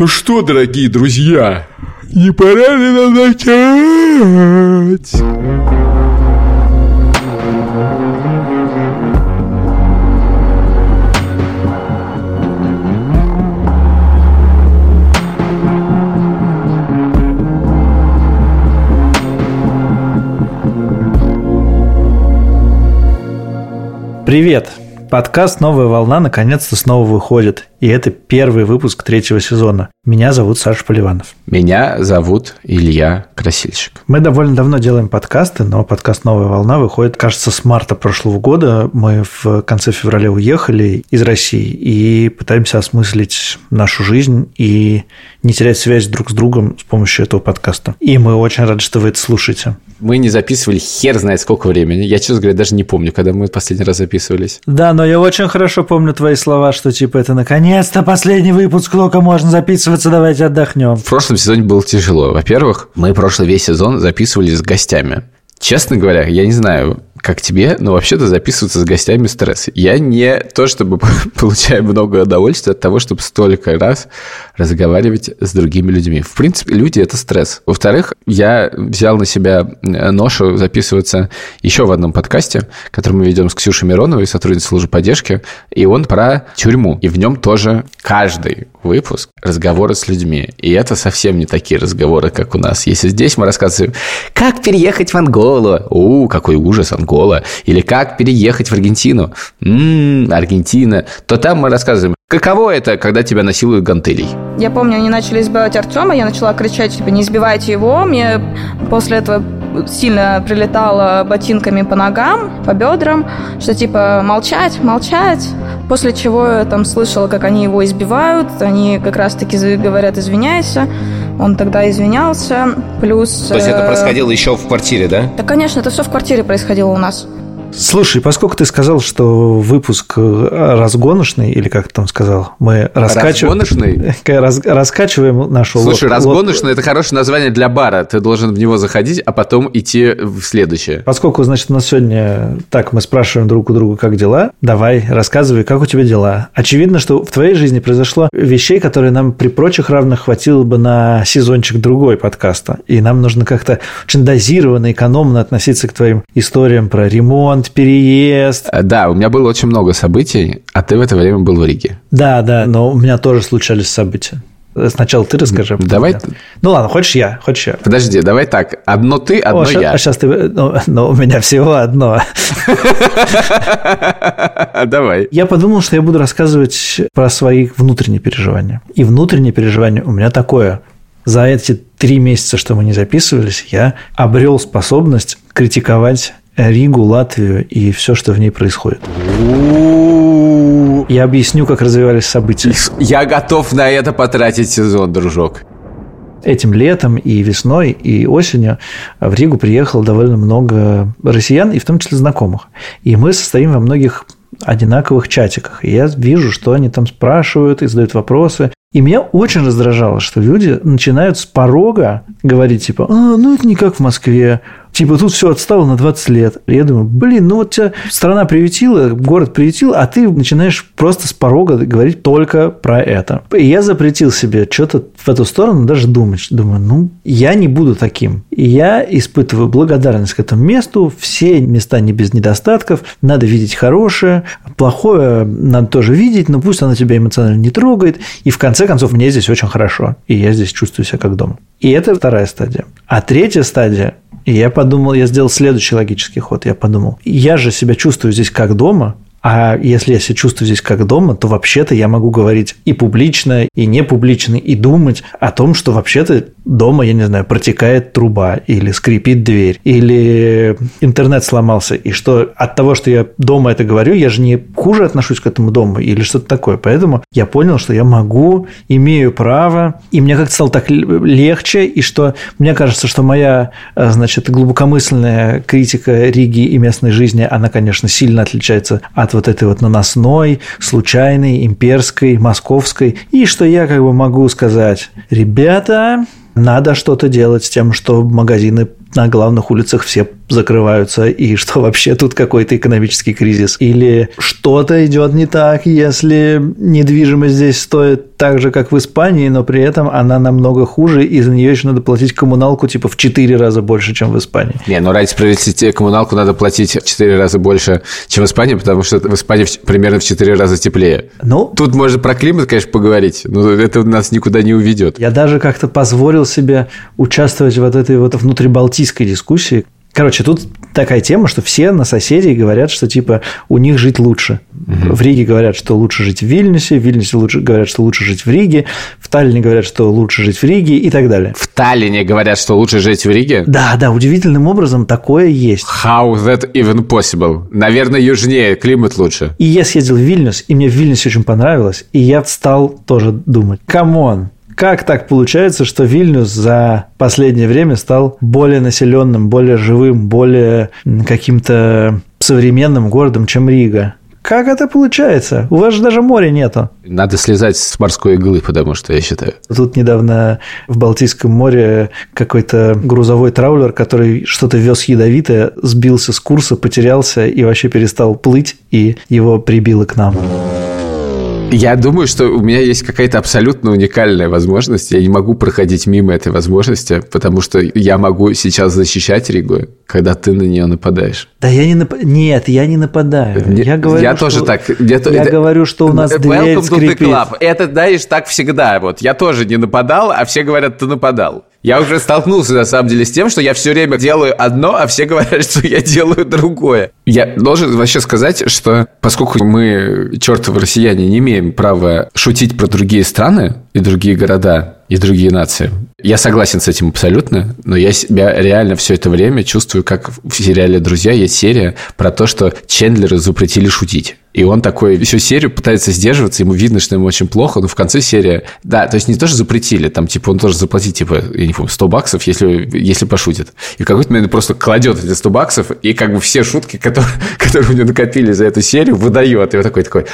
Ну что, дорогие друзья, не пора ли нам начать? Привет! Подкаст «Новая волна» наконец-то снова выходит, и это первый выпуск третьего сезона. Меня зовут Саша Поливанов. Меня зовут Илья Красильщик. Мы довольно давно делаем подкасты, но подкаст «Новая волна» выходит, кажется, с марта прошлого года. Мы в конце февраля уехали из России и пытаемся осмыслить нашу жизнь и не терять связь друг с другом с помощью этого подкаста. И мы очень рады, что вы это слушаете. Мы не записывали хер знает сколько времени. Я, честно говоря, даже не помню, когда мы последний раз записывались. Да, но я очень хорошо помню твои слова, что типа это наконец-то последний выпуск, сколько можно записываться, давайте отдохнем. В прошлом сезоне было тяжело. Во-первых, мы прошлый весь сезон записывали с гостями. Честно говоря, я не знаю, как тебе, но вообще-то записываться с гостями стресс. Я не то чтобы получаю много удовольствия от того, чтобы столько раз разговаривать с другими людьми. В принципе, люди – это стресс. Во-вторых, я взял на себя э, ношу записываться еще в одном подкасте, который мы ведем с Ксюшей Мироновой, сотрудницей службы поддержки, и он про тюрьму. И в нем тоже каждый выпуск разговоры с людьми. И это совсем не такие разговоры, как у нас. Если здесь мы рассказываем, как переехать в Анголу, у, какой ужас, Ангола, или как переехать в Аргентину, м-м, Аргентина, то там мы рассказываем, Каково это, когда тебя насилуют гантелей? Я помню, они начали избивать Артема, я начала кричать, типа, не избивайте его. Мне после этого сильно прилетало ботинками по ногам, по бедрам, что типа молчать, молчать. После чего я там слышала, как они его избивают, они как раз-таки говорят «извиняйся». Он тогда извинялся, плюс... То есть это э, происходило еще в квартире, да? Да, конечно, это все в квартире происходило у нас. Слушай, поскольку ты сказал, что выпуск э, разгоночный, или как ты там сказал, мы раскачиваем... Разгоночный? Рас, раскачиваем нашу Слушай, лодку. разгоночный – это хорошее название для бара. Ты должен в него заходить, а потом идти в следующее. Поскольку, значит, у нас сегодня так, мы спрашиваем друг у друга, как дела, давай, рассказывай, как у тебя дела. Очевидно, что в твоей жизни произошло вещей, которые нам при прочих равных хватило бы на сезончик другой подкаста. И нам нужно как-то очень дозированно, экономно относиться к твоим историям про ремонт, ремонт, переезд. Э, да, у меня было очень много событий, а ты в это время был в Риге. Да, да, но у меня тоже случались события. Сначала ты расскажи. Давай. Я. Ну ладно, хочешь я, хочешь я. Подожди, давай так. Одно ты, одно О, я. А сейчас ты... Ну, ну, у меня всего одно. Давай. Я подумал, что я буду рассказывать про свои внутренние переживания. И внутреннее переживание у меня такое. За эти три месяца, что мы не записывались, я обрел способность критиковать Ригу, Латвию и все, что в ней происходит. Я объясню, как развивались события. Я готов на это потратить сезон, дружок. Этим летом и весной, и осенью в Ригу приехало довольно много россиян, и в том числе знакомых. И мы состоим во многих одинаковых чатиках. И я вижу, что они там спрашивают и задают вопросы. И меня очень раздражало, что люди начинают с порога говорить, типа, а, ну это не как в Москве, Типа тут все отстало на 20 лет. Я думаю, блин, ну вот тебя страна приветила, город приветил, а ты начинаешь просто с порога говорить только про это. И я запретил себе что-то в эту сторону даже думать. Думаю, ну, я не буду таким. И я испытываю благодарность к этому месту. Все места не без недостатков. Надо видеть хорошее. Плохое надо тоже видеть, но пусть оно тебя эмоционально не трогает. И в конце концов, мне здесь очень хорошо. И я здесь чувствую себя как дома. И это вторая стадия. А третья стадия и я подумал, я сделал следующий логический ход. Я подумал, я же себя чувствую здесь как дома, а если я себя чувствую здесь как дома, то вообще-то я могу говорить и публично, и не публично, и думать о том, что вообще-то дома, я не знаю, протекает труба, или скрипит дверь, или интернет сломался, и что от того, что я дома это говорю, я же не хуже отношусь к этому дому, или что-то такое. Поэтому я понял, что я могу, имею право, и мне как-то стало так легче, и что мне кажется, что моя, э, значит, глубокомысленная критика Риги и местной жизни, она, конечно, сильно отличается от вот этой вот наносной, случайной, имперской, московской, и что я как бы могу сказать, ребята, надо что-то делать с тем, что магазины на главных улицах все закрываются, и что вообще тут какой-то экономический кризис. Или что-то идет не так, если недвижимость здесь стоит так же, как в Испании, но при этом она намного хуже, и за нее еще надо платить коммуналку типа в 4 раза больше, чем в Испании. Не, ну ради справедливости коммуналку надо платить в 4 раза больше, чем в Испании, потому что в Испании примерно в 4 раза теплее. Ну, Тут можно про климат, конечно, поговорить, но это нас никуда не уведет. я даже как-то позволил себе участвовать вот этой вот внутрибалтийской дискуссии. Короче, тут такая тема, что все на соседей говорят, что типа у них жить лучше. В Риге говорят, что лучше жить в Вильнюсе, в Вильнюсе лучше, говорят, что лучше жить в Риге, в Таллине говорят, что лучше жить в Риге и так далее. В Таллине говорят, что лучше жить в Риге. Да, да, удивительным образом такое есть. How that even possible? Наверное, южнее, климат лучше. И я съездил в Вильнюс, и мне в Вильнюсе очень понравилось, и я стал тоже думать, come on, как так получается, что Вильнюс за последнее время стал более населенным, более живым, более каким-то современным городом, чем Рига? Как это получается? У вас же даже моря нету. Надо слезать с морской иглы, потому что, я считаю. Тут недавно в Балтийском море какой-то грузовой траулер, который что-то вез ядовитое, сбился с курса, потерялся и вообще перестал плыть, и его прибило к нам. Я думаю, что у меня есть какая-то абсолютно уникальная возможность. Я не могу проходить мимо этой возможности, потому что я могу сейчас защищать Ригу, когда ты на нее нападаешь. Да я не нап... Нет, я не нападаю. Не- я говорю, я что- тоже так. Я, Я это- говорю, что у нас Welcome дверь скрипит. club. Это, знаешь, так всегда. Вот. Я тоже не нападал, а все говорят, ты нападал. Я уже столкнулся, на самом деле, с тем, что я все время делаю одно, а все говорят, что я делаю другое. Я должен вообще сказать, что поскольку мы, чертовы россияне, не имеем права шутить про другие страны и другие города, и другие нации. Я согласен с этим абсолютно, но я себя реально все это время чувствую, как в сериале «Друзья» есть серия про то, что Чендлеру запретили шутить. И он такой всю серию пытается сдерживаться, ему видно, что ему очень плохо, но в конце серии... Да, то есть не то, что запретили, там, типа, он должен заплатить, типа, я не помню, 100 баксов, если, если пошутит. И в какой-то момент просто кладет эти 100 баксов, и как бы все шутки, которые, которые у него накопили за эту серию, выдает. И вот такой, такой...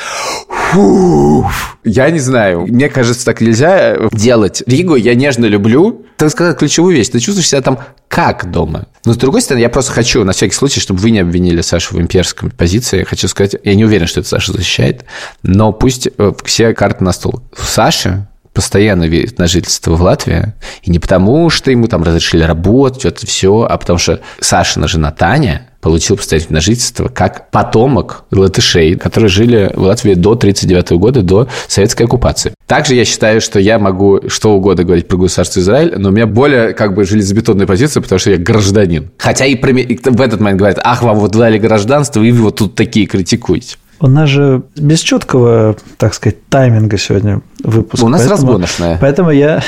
«Фу». Я не знаю, мне кажется, так нельзя делать. Ригу я нежно люблю. Ты сказал ключевую вещь. Ты чувствуешь себя там как дома. Но с другой стороны, я просто хочу, на всякий случай, чтобы вы не обвинили Сашу в имперской позиции, хочу сказать, я не уверен, что это Саша защищает, но пусть э, все карты на стол. У Саши постоянно вид на жительство в Латвии, и не потому, что ему там разрешили работать, что-то все, а потому что Сашина жена Таня получила постоянное жительство как потомок латышей, которые жили в Латвии до 1939 года, до советской оккупации. Также я считаю, что я могу что угодно говорить про государство Израиль, но у меня более как бы железобетонная позиция, потому что я гражданин. Хотя и, про- и в этот момент говорят, ах, вам вот дали гражданство, и вы вот тут такие критикуете. У нас же без четкого, так сказать, тайминга сегодня выпуск. У нас Поэтому- разгоночная. Поэтому я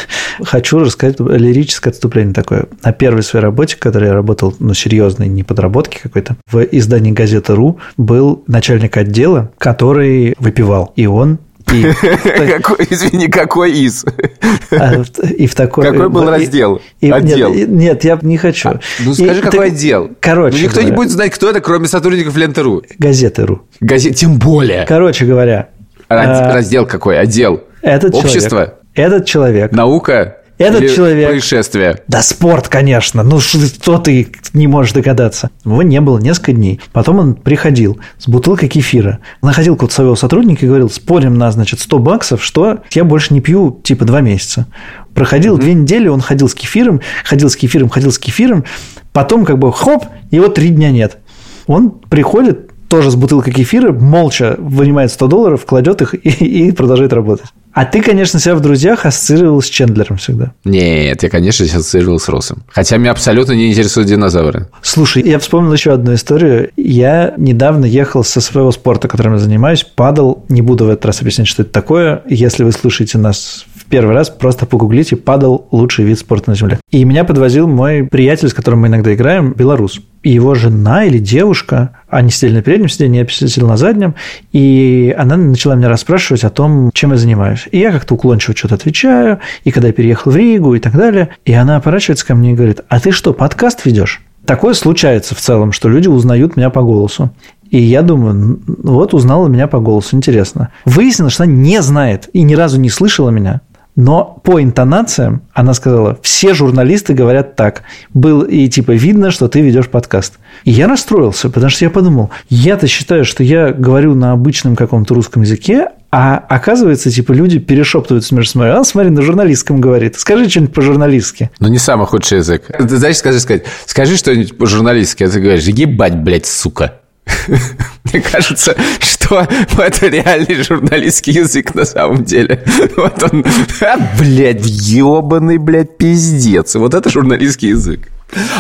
хочу рассказать лирическое отступление такое. На первой своей работе, в которой я работал, ну, серьезной, не подработки какой-то, в издании газеты «Ру» был начальник отдела, который выпивал. И он и, Какой, извини, какой из? а, и в такой... Какой был и- раздел? и- Отдел? Нет, и- нет, я не хочу. Ну И скажи, так- какой отдел? Короче Ну, никто не говоря, будет знать, кто это, кроме сотрудников Ленты.ру. Газеты «Ру». Газет, тем более. Короче говоря, а, Раздел какой? Отдел? этот Общество? человек... Этот человек Наука? Этот Или человек- Происшествие? Да спорт, конечно. Ну, что, ты не можешь догадаться? Его не было несколько дней. Потом он приходил с бутылкой кефира. Находил какого-то своего сотрудника и говорил, спорим на, значит, 100 баксов, что я больше не пью, типа, два месяца. Проходил две недели, он ходил с кефиром, ходил с кефиром, ходил с кефиром. Потом как бы хоп, его три дня нет. Он приходит тоже с бутылкой кефира, молча вынимает 100 долларов, кладет их и, и продолжает работать. А ты, конечно, себя в друзьях ассоциировал с Чендлером всегда. Нет, я, конечно, сейчас ассоциировал с Росом. Хотя меня абсолютно не интересуют динозавры. Слушай, я вспомнил еще одну историю. Я недавно ехал со своего спорта, которым я занимаюсь, падал. Не буду в этот раз объяснять, что это такое. Если вы слушаете нас первый раз, просто погуглите «падал лучший вид спорта на Земле». И меня подвозил мой приятель, с которым мы иногда играем, белорус. И его жена или девушка, они сидели на переднем сиденье, я сидел на заднем, и она начала меня расспрашивать о том, чем я занимаюсь. И я как-то уклончиво что-то отвечаю, и когда я переехал в Ригу и так далее, и она оборачивается ко мне и говорит, а ты что, подкаст ведешь? Такое случается в целом, что люди узнают меня по голосу. И я думаю, «Н- вот узнала меня по голосу, интересно. Выяснилось, что она не знает и ни разу не слышала меня. Но по интонациям она сказала, все журналисты говорят так. Был и типа видно, что ты ведешь подкаст. И я расстроился, потому что я подумал, я-то считаю, что я говорю на обычном каком-то русском языке, а оказывается, типа, люди перешептываются между собой. А, смотри, на журналистском говорит. Скажи что-нибудь по-журналистски. Ну, не самый худший язык. Ты знаешь, скажи, сказать, скажи что-нибудь по-журналистски, а ты говоришь, ебать, блядь, сука. Мне кажется, что это реальный журналистский язык на самом деле. Вот он, а, блядь, ебаный, блядь, пиздец. Вот это журналистский язык.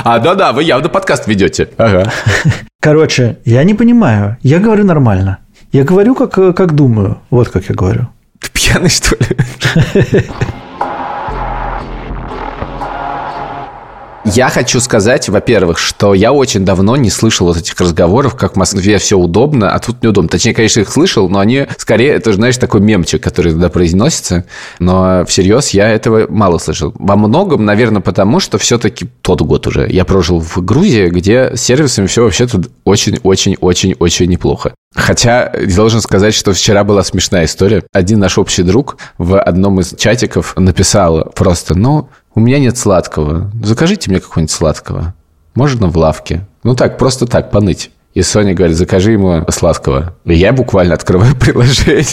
А, да-да, вы явно подкаст ведете. Ага. Короче, я не понимаю. Я говорю нормально. Я говорю, как, как думаю. Вот как я говорю. Ты пьяный, что ли? Я хочу сказать, во-первых, что я очень давно не слышал вот этих разговоров, как в Москве все удобно, а тут неудобно. Точнее, конечно, их слышал, но они скорее, это, знаешь, такой мемчик, который тогда произносится, но всерьез я этого мало слышал. Во многом, наверное, потому, что все-таки тот год уже я прожил в Грузии, где с сервисами все вообще-то очень-очень-очень-очень неплохо. Хотя должен сказать, что вчера была смешная история. Один наш общий друг в одном из чатиков написал просто, ну, у меня нет сладкого. Закажите мне какого-нибудь сладкого. Можно в лавке. Ну так, просто так, поныть. И Соня говорит, закажи ему сладкого. И я буквально открываю приложение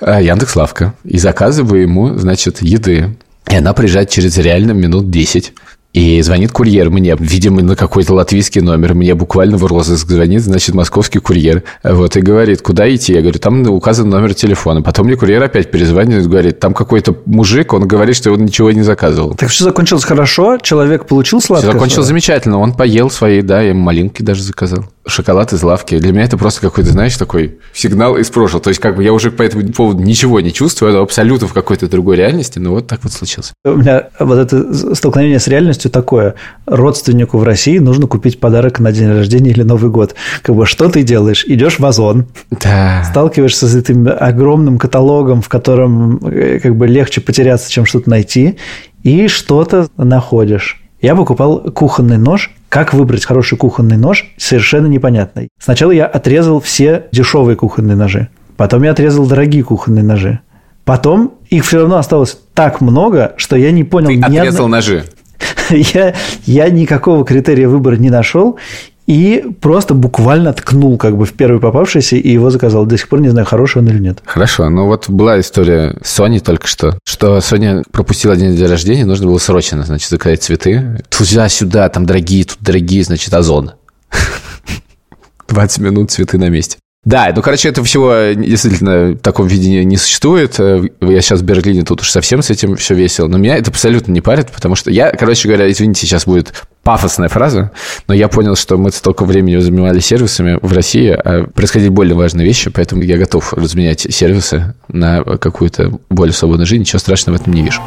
а, Яндекс Лавка и заказываю ему, значит, еды. И она приезжает через реально минут 10. И звонит курьер мне, видимо, на какой-то латвийский номер. Мне буквально в розыск звонит, значит, московский курьер. Вот, и говорит, куда идти? Я говорю, там указан номер телефона. Потом мне курьер опять перезванивает, говорит, там какой-то мужик, он говорит, что он ничего не заказывал. Так все закончилось хорошо? Человек получил сладкое? Все закончилось замечательно. Он поел свои, да, я ему малинки даже заказал шоколад из лавки. Для меня это просто какой-то, знаешь, такой сигнал из прошлого. То есть, как бы я уже по этому поводу ничего не чувствую, это абсолютно в какой-то другой реальности, но вот так вот случилось. У меня вот это столкновение с реальностью такое. Родственнику в России нужно купить подарок на день рождения или Новый год. Как бы что ты делаешь? Идешь в Озон, да. сталкиваешься с этим огромным каталогом, в котором э, как бы легче потеряться, чем что-то найти, и что-то находишь. Я покупал кухонный нож. Как выбрать хороший кухонный нож, совершенно непонятно. Сначала я отрезал все дешевые кухонные ножи. Потом я отрезал дорогие кухонные ножи. Потом их все равно осталось так много, что я не понял... Ты отрезал одной... ножи? я, я никакого критерия выбора не нашел и просто буквально ткнул как бы в первый попавшийся и его заказал. До сих пор не знаю, хороший он или нет. Хорошо, ну вот была история Сони только что, что Соня пропустила день день рождения, нужно было срочно, значит, заказать цветы. Туда-сюда, там дорогие, тут дорогие, значит, озон. 20 минут цветы на месте. Да, ну, короче, этого всего действительно в таком виде не существует. Э, я сейчас в Берлине, тут уж совсем с этим все весело. Но меня это абсолютно не парит, потому что я, короче говоря, извините, сейчас будет пафосная фраза, но я понял, что мы столько времени занимались сервисами в России, а происходили более важные вещи, поэтому я готов разменять сервисы на какую-то более свободную жизнь. Ничего страшного в этом не вижу.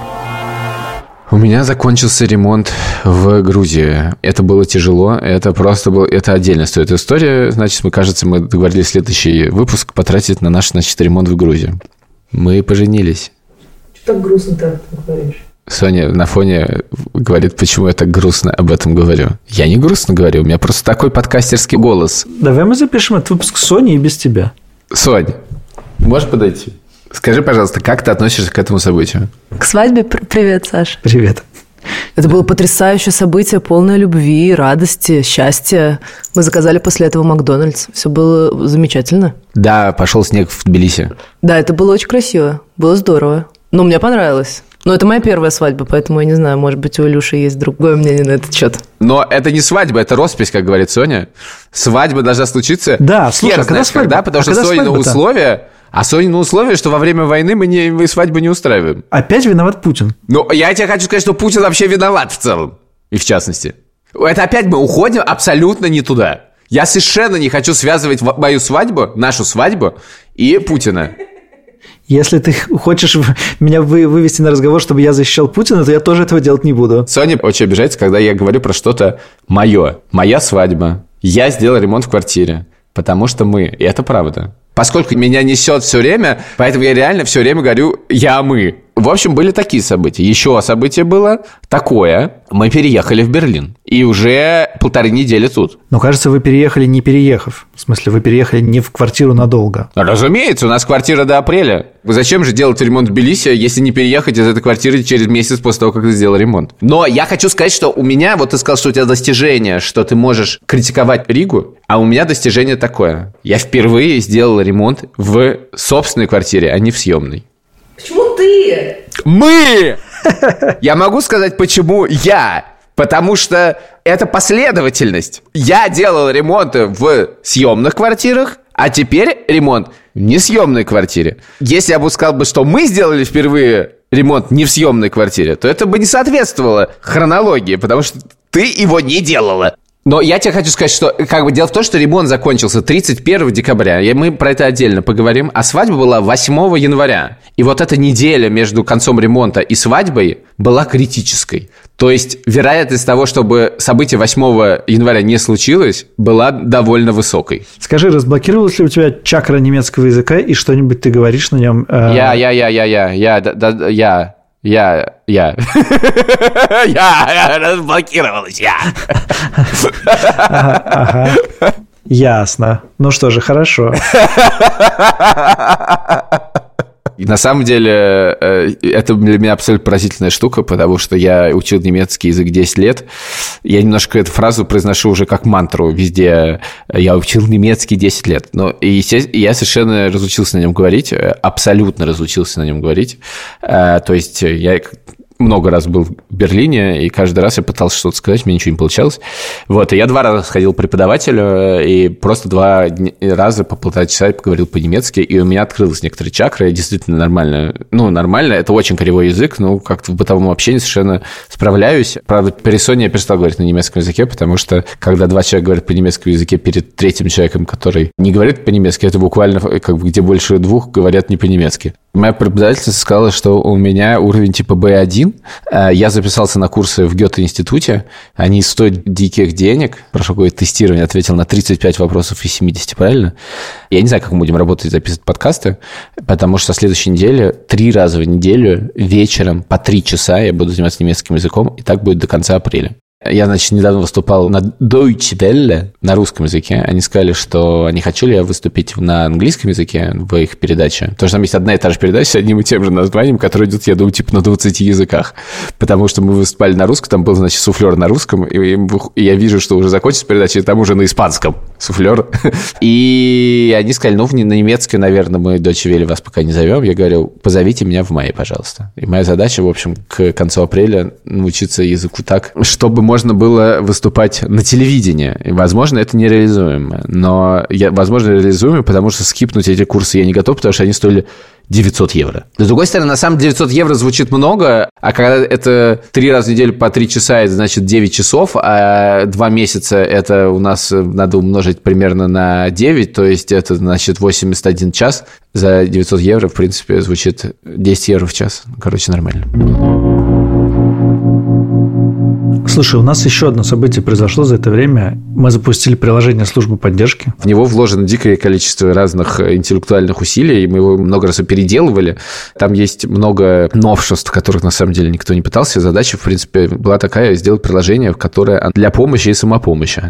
У меня закончился ремонт в Грузии. Это было тяжело. Это просто был... Это отдельно стоит история. Значит, мы, кажется, мы договорились следующий выпуск потратить на наш, значит, ремонт в Грузии. Мы поженились. Что так грустно ты говоришь? Соня на фоне говорит, почему я так грустно об этом говорю. Я не грустно говорю, у меня просто такой подкастерский голос. Давай мы запишем этот выпуск с Соней и без тебя. Сонь, можешь подойти? Скажи, пожалуйста, как ты относишься к этому событию? К свадьбе? Привет, Саш. Привет. Это было потрясающее событие, полное любви, радости, счастья. Мы заказали после этого Макдональдс. Все было замечательно. Да, пошел снег в Тбилиси. Да, это было очень красиво. Было здорово. Но мне понравилось. Но это моя первая свадьба, поэтому я не знаю, может быть, у Илюши есть другое мнение на этот счет. Но это не свадьба, это роспись, как говорит Соня. Свадьба должна случиться. Да, слушай, хер, а когда знаешь, свадьба? когда, потому а что Соня на условия а Соня на условие, что во время войны мы, не, мы свадьбы не устраиваем. Опять виноват Путин. Ну, я тебе хочу сказать, что Путин вообще виноват в целом. И в частности. Это опять мы уходим абсолютно не туда. Я совершенно не хочу связывать мою свадьбу, нашу свадьбу и Путина. Если ты хочешь меня вы, вывести на разговор, чтобы я защищал Путина, то я тоже этого делать не буду. Соня очень обижается, когда я говорю про что-то мое. Моя свадьба. Я сделал ремонт в квартире. Потому что мы. И это правда. Поскольку меня несет все время, поэтому я реально все время говорю «я мы». В общем, были такие события. Еще событие было такое. Мы переехали в Берлин. И уже полторы недели тут. Но кажется, вы переехали не переехав. В смысле, вы переехали не в квартиру надолго. Разумеется, у нас квартира до апреля. Зачем же делать ремонт в Тбилиси, если не переехать из этой квартиры через месяц после того, как ты сделал ремонт? Но я хочу сказать, что у меня, вот ты сказал, что у тебя достижение, что ты можешь критиковать Ригу, а у меня достижение такое. Я впервые сделал ремонт в собственной квартире, а не в съемной. Почему ты? Мы! Я могу сказать, почему я. Потому что это последовательность. Я делал ремонты в съемных квартирах, а теперь ремонт в несъемной квартире. Если я бы сказал бы, что мы сделали впервые ремонт не в съемной квартире, то это бы не соответствовало хронологии, потому что ты его не делала. Но я тебе хочу сказать, что как бы дело в том, что ремонт закончился 31 декабря, и мы про это отдельно поговорим, а свадьба была 8 января. И вот эта неделя между концом ремонта и свадьбой была критической. То есть вероятность того, чтобы событие 8 января не случилось, была довольно высокой. Скажи, разблокировалась ли у тебя чакра немецкого языка, и что-нибудь ты говоришь на нем? э, Я, я, я, я, я, я, да, да, я, я, я. Я разблокировалась, я. Ага. Ясно. Ну что же, хорошо. И на самом деле э, это для меня абсолютно поразительная штука, потому что я учил немецкий язык 10 лет. Я немножко эту фразу произношу уже как мантру везде. Я учил немецкий 10 лет. Но и я совершенно разучился на нем говорить, э, абсолютно разучился на нем говорить. Э, То есть я много раз был в Берлине, и каждый раз я пытался что-то сказать, меня ничего не получалось. Вот, и я два раза сходил к преподавателю, и просто два раза по полтора часа поговорил по-немецки, и у меня открылась некоторые чакры, я действительно нормально, ну, нормально, это очень кривой язык, но как-то в бытовом общении совершенно справляюсь. Правда, при Соне я перестал говорить на немецком языке, потому что, когда два человека говорят по немецкому языке перед третьим человеком, который не говорит по-немецки, это буквально, как бы, где больше двух говорят не по-немецки. Моя преподавательница сказала, что у меня уровень типа B1. Э, Я записался на курсы в Гёте-институте. Они стоят диких денег. Прошло какое-то тестирование, ответил на 35 вопросов из 70, правильно? Я не знаю, как мы будем работать и записывать подкасты, потому что со следующей недели три раза в неделю вечером по три часа я буду заниматься немецким языком, и так будет до конца апреля. Я, значит, недавно выступал на Deutsche Welle на русском языке. Они сказали, что не хочу ли я выступить на английском языке в их передаче. Потому что там есть одна и та же передача с одним и тем же названием, которая идет, я думаю, типа на 20 языках. Потому что мы выступали на русском, там был, значит, суфлер на русском, и, и я вижу, что уже закончится передача, и там уже на испанском суфлер. И они сказали, ну, на немецкий, наверное, мы Deutsche Welle вас пока не зовем. Я говорю, позовите меня в мае, пожалуйста. И моя задача, в общем, к концу апреля научиться языку так, чтобы можно было выступать на телевидении. И, возможно, это нереализуемо. Но, я, возможно, реализуемо, потому что скипнуть эти курсы я не готов, потому что они стоили 900 евро. С другой стороны, на самом деле 900 евро звучит много, а когда это три раза в неделю по 3 часа, это значит 9 часов, а два месяца это у нас э, надо умножить примерно на 9, то есть это значит 81 час за 900 евро, в принципе, звучит 10 евро в час. Короче, нормально. Слушай, у нас еще одно событие произошло за это время. Мы запустили приложение службы поддержки. В него вложено дикое количество разных э, интеллектуальных усилий, и мы его много раз переделывали. Там есть много новшеств, которых на самом деле никто не пытался. Задача, в принципе, была такая, сделать приложение, которое для помощи и самопомощи.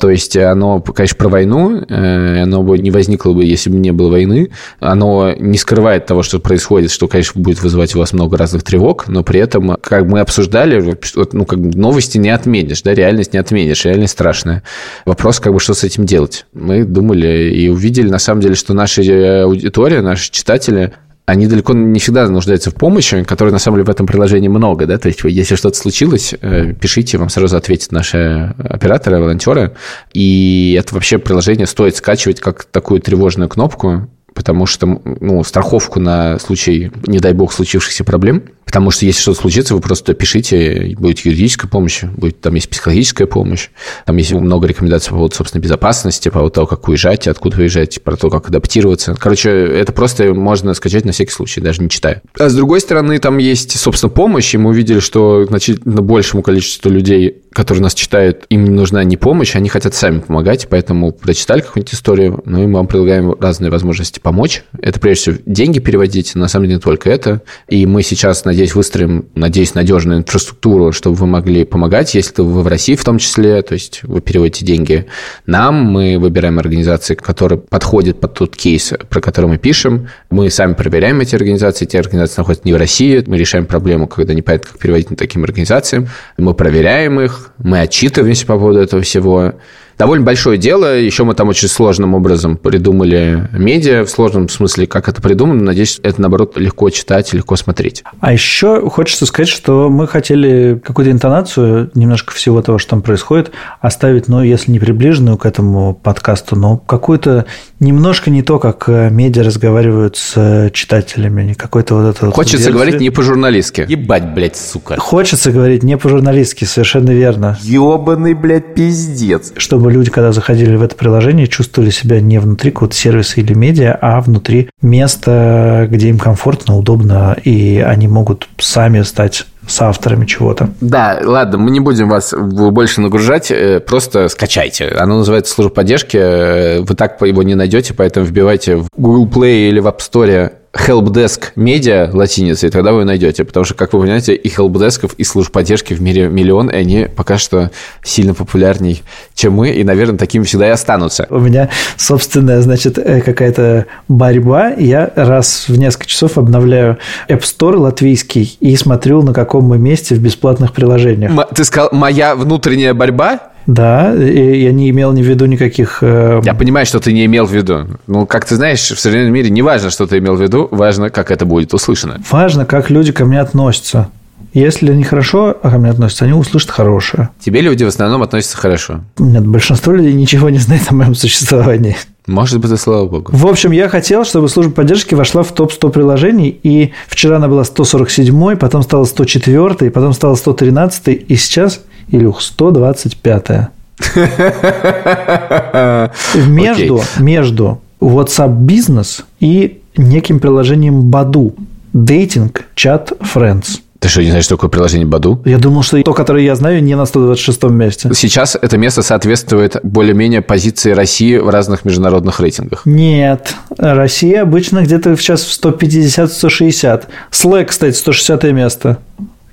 То есть оно, конечно, про войну, э, оно бы не возникло бы, если бы не было войны. Оно не скрывает того, что происходит, что, конечно, будет вызывать у вас много разных тревог, но при этом, как мы обсуждали, ну, как бы новости не отменишь, да, реальность не отменишь, реальность страшная. Вопрос, как бы, что с этим делать? Мы думали и увидели, на самом деле, что наша э, аудитория, наши читатели, они далеко не всегда нуждаются в помощи, которой на самом деле в этом приложении много, да, то есть если что-то случилось, э, пишите, вам сразу ответят наши операторы, волонтеры, и это вообще приложение стоит скачивать как такую тревожную кнопку, потому что, ну, страховку на случай, не дай бог, случившихся проблем, потому что если что-то случится, вы просто пишите, будет юридическая помощь, будет, там есть психологическая помощь, там есть много рекомендаций по поводу собственной безопасности, по поводу того, как уезжать, откуда выезжать, про то, как адаптироваться. Короче, это просто можно скачать на всякий случай, даже не читая. А с другой стороны, там есть, собственно, помощь, и мы увидели, что значительно большему количеству людей, которые нас читают, им нужна не помощь, они хотят сами помогать, поэтому прочитали какую-нибудь историю, ну и мы вам предлагаем разные возможности помочь. Это, прежде всего, деньги переводить, на самом деле не только это. И мы сейчас, надеюсь, выстроим, надеюсь, надежную инфраструктуру, чтобы вы могли помогать, если вы в России в том числе, то есть вы переводите деньги нам, мы выбираем организации, которые подходят под тот кейс, про который мы пишем. Мы сами проверяем эти организации, эти организации находятся не в России, мы решаем проблему, когда непонятно, как переводить на таким организациям. Мы проверяем их, мы отчитываемся по поводу этого всего довольно большое дело. Еще мы там очень сложным образом придумали медиа, в сложном смысле, как это придумано. Надеюсь, это, наоборот, легко читать, легко смотреть. А еще хочется сказать, что мы хотели какую-то интонацию немножко всего того, что там происходит, оставить, ну, если не приближенную к этому подкасту, но какую-то немножко не то, как э, медиа разговаривают с э, читателями, не какой-то вот это... Хочется вот говорить не по-журналистски. Ебать, блядь, сука. Хочется говорить не по-журналистски, совершенно верно. Ебаный, блядь, пиздец. Чтобы чтобы люди, когда заходили в это приложение, чувствовали себя не внутри какого-то сервиса или медиа, а внутри места, где им комфортно, удобно, и они могут сами стать с авторами чего-то. Да, ладно, мы не будем вас больше нагружать, э, просто скачайте. Оно называется служба поддержки, э, вы так его не найдете, поэтому вбивайте в Google Play или в App Store helpdesk media латиницей, тогда вы найдете. Потому что, как вы понимаете, и helpdeskов, и служб поддержки в мире миллион, и они пока что сильно популярней, чем мы, и, наверное, такими всегда и останутся. У меня собственная, значит, э, какая-то борьба. Я раз в несколько часов обновляю App Store латвийский и смотрю, на каком мы месте в бесплатных приложениях. Ты сказал, моя внутренняя борьба? Да, и я не имел ни в виду никаких... Э... Я понимаю, что ты не имел в виду. Ну, как ты знаешь, в современном мире не важно, что ты имел в виду, важно, как это будет услышано. Важно, как люди ко мне относятся. Если они хорошо ко мне относятся, они услышат хорошее. Тебе люди в основном относятся хорошо. Нет, большинство людей ничего не знает о моем существовании. Может быть, и слава богу. В общем, я хотел, чтобы служба поддержки вошла в топ-100 приложений, и вчера она была 147, потом стала 104, потом стала 113, и сейчас Илюх, 125-я. Между, между WhatsApp бизнес и неким приложением Баду. Дейтинг, чат, Friends. Ты что, не знаешь, что такое приложение Баду? Я думал, что то, которое я знаю, не на 126-м месте. Сейчас это место соответствует более-менее позиции России в разных международных рейтингах. Нет. Россия обычно где-то сейчас в 150-160. Slack, кстати, 160 место.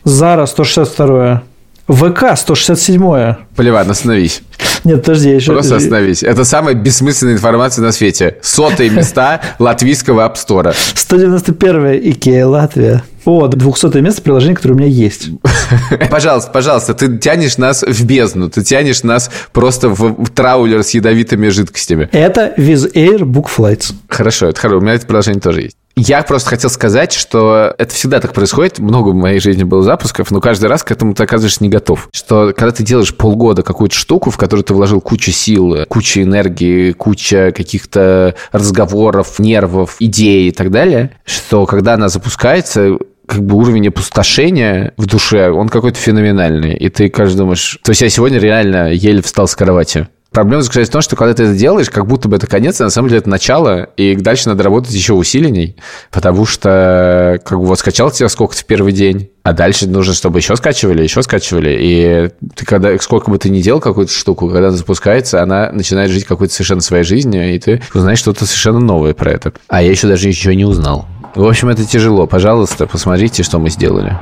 Zara 162 ВК 167. Поливан, остановись. Нет, подожди, я еще... Просто остановись. Это самая бессмысленная информация на свете. Сотые места латвийского App Store. 191 Икея, Латвия. О, 200 место приложения, которое у меня есть. Пожалуйста, пожалуйста, ты тянешь нас в бездну, ты тянешь нас просто в траулер с ядовитыми жидкостями. Это Wizz Air Book Flights. Хорошо, это хорошо, у меня это приложение тоже есть. Я просто хотел сказать, что это всегда так происходит. Много в моей жизни было запусков, но каждый раз к этому ты оказываешься не готов. Что когда ты делаешь полгода какую-то штуку, в которую ты вложил кучу сил, кучу энергии, куча каких-то разговоров, нервов, идей и так далее, что когда она запускается, как бы уровень опустошения в душе, он какой-то феноменальный. И ты, кажется, думаешь... То есть я сегодня реально еле встал с кровати. Проблема заключается в том, что когда ты это делаешь, как будто бы это конец, а на самом деле это начало, и дальше надо работать еще усиленней, потому что как бы вот скачал тебя сколько-то в первый день, а дальше нужно, чтобы еще скачивали, еще скачивали. И ты когда, сколько бы ты ни делал какую-то штуку, когда она запускается, она начинает жить какой-то совершенно своей жизнью, и ты узнаешь что-то совершенно новое про это. А я еще даже ничего не узнал. В общем, это тяжело. Пожалуйста, посмотрите, что мы сделали.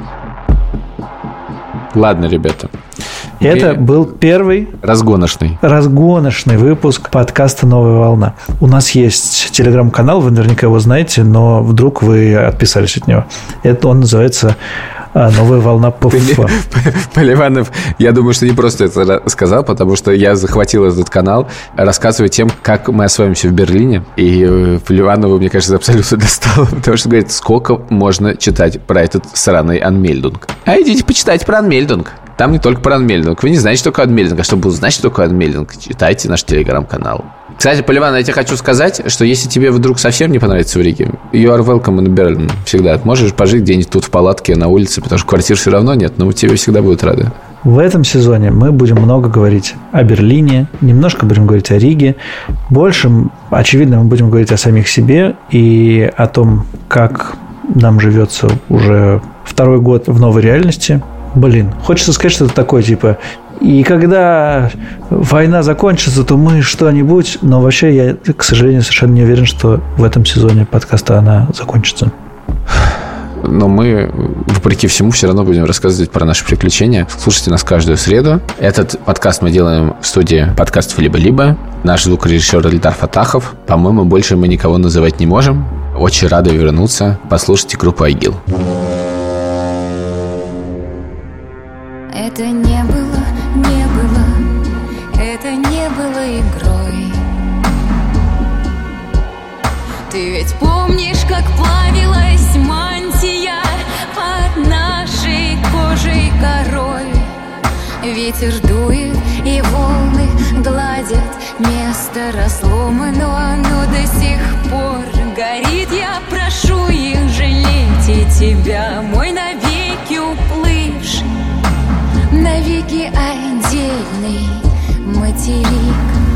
Ладно, ребята. Это был первый разгоночный. разгоночный выпуск подкаста «Новая волна». У нас есть телеграм-канал, вы наверняка его знаете, но вдруг вы отписались от него. Это он называется а, новая волна ПФ. Поливанов, я думаю, что не просто это сказал, потому что я захватил этот канал, рассказывая тем, как мы освоимся в Берлине. И э, Поливанову, мне кажется, абсолютно достало, потому что говорит, сколько можно читать про этот сраный анмельдунг. А идите почитайте про анмельдунг. Там не только про анмельдинг. Вы не знаете, что такое анмельдинг. А чтобы узнать, что такое анмельдинг, читайте наш телеграм-канал. Кстати, Поливан, я тебе хочу сказать, что если тебе вдруг совсем не понравится в Риге, you are welcome in Berlin всегда. Можешь пожить где-нибудь тут в палатке на улице, потому что квартир все равно нет, но тебе всегда будут рады. В этом сезоне мы будем много говорить о Берлине, немножко будем говорить о Риге. Больше, очевидно, мы будем говорить о самих себе и о том, как нам живется уже второй год в новой реальности – Блин, хочется сказать, что это такое, типа, И когда война закончится, то мы что-нибудь... Но вообще я, к сожалению, совершенно не уверен, что в этом сезоне подкаста она закончится. Но мы, вопреки всему, все равно будем рассказывать про наши приключения. Слушайте нас каждую среду. Этот подкаст мы делаем в студии подкастов «Либо-либо». Наш звукорежиссер Эльдар Фатахов. По-моему, больше мы никого называть не можем. Очень рады вернуться. Послушайте группу «Айгил». Это не было, не было, это не было игрой. Ты ведь помнишь, как плавилась мантия под нашей кожей корой? Ветер дует и волны гладят место разломано, оно до сих пор горит. Я прошу их жалеть и тебя, мой навеки уплывший навеки отдельный материк.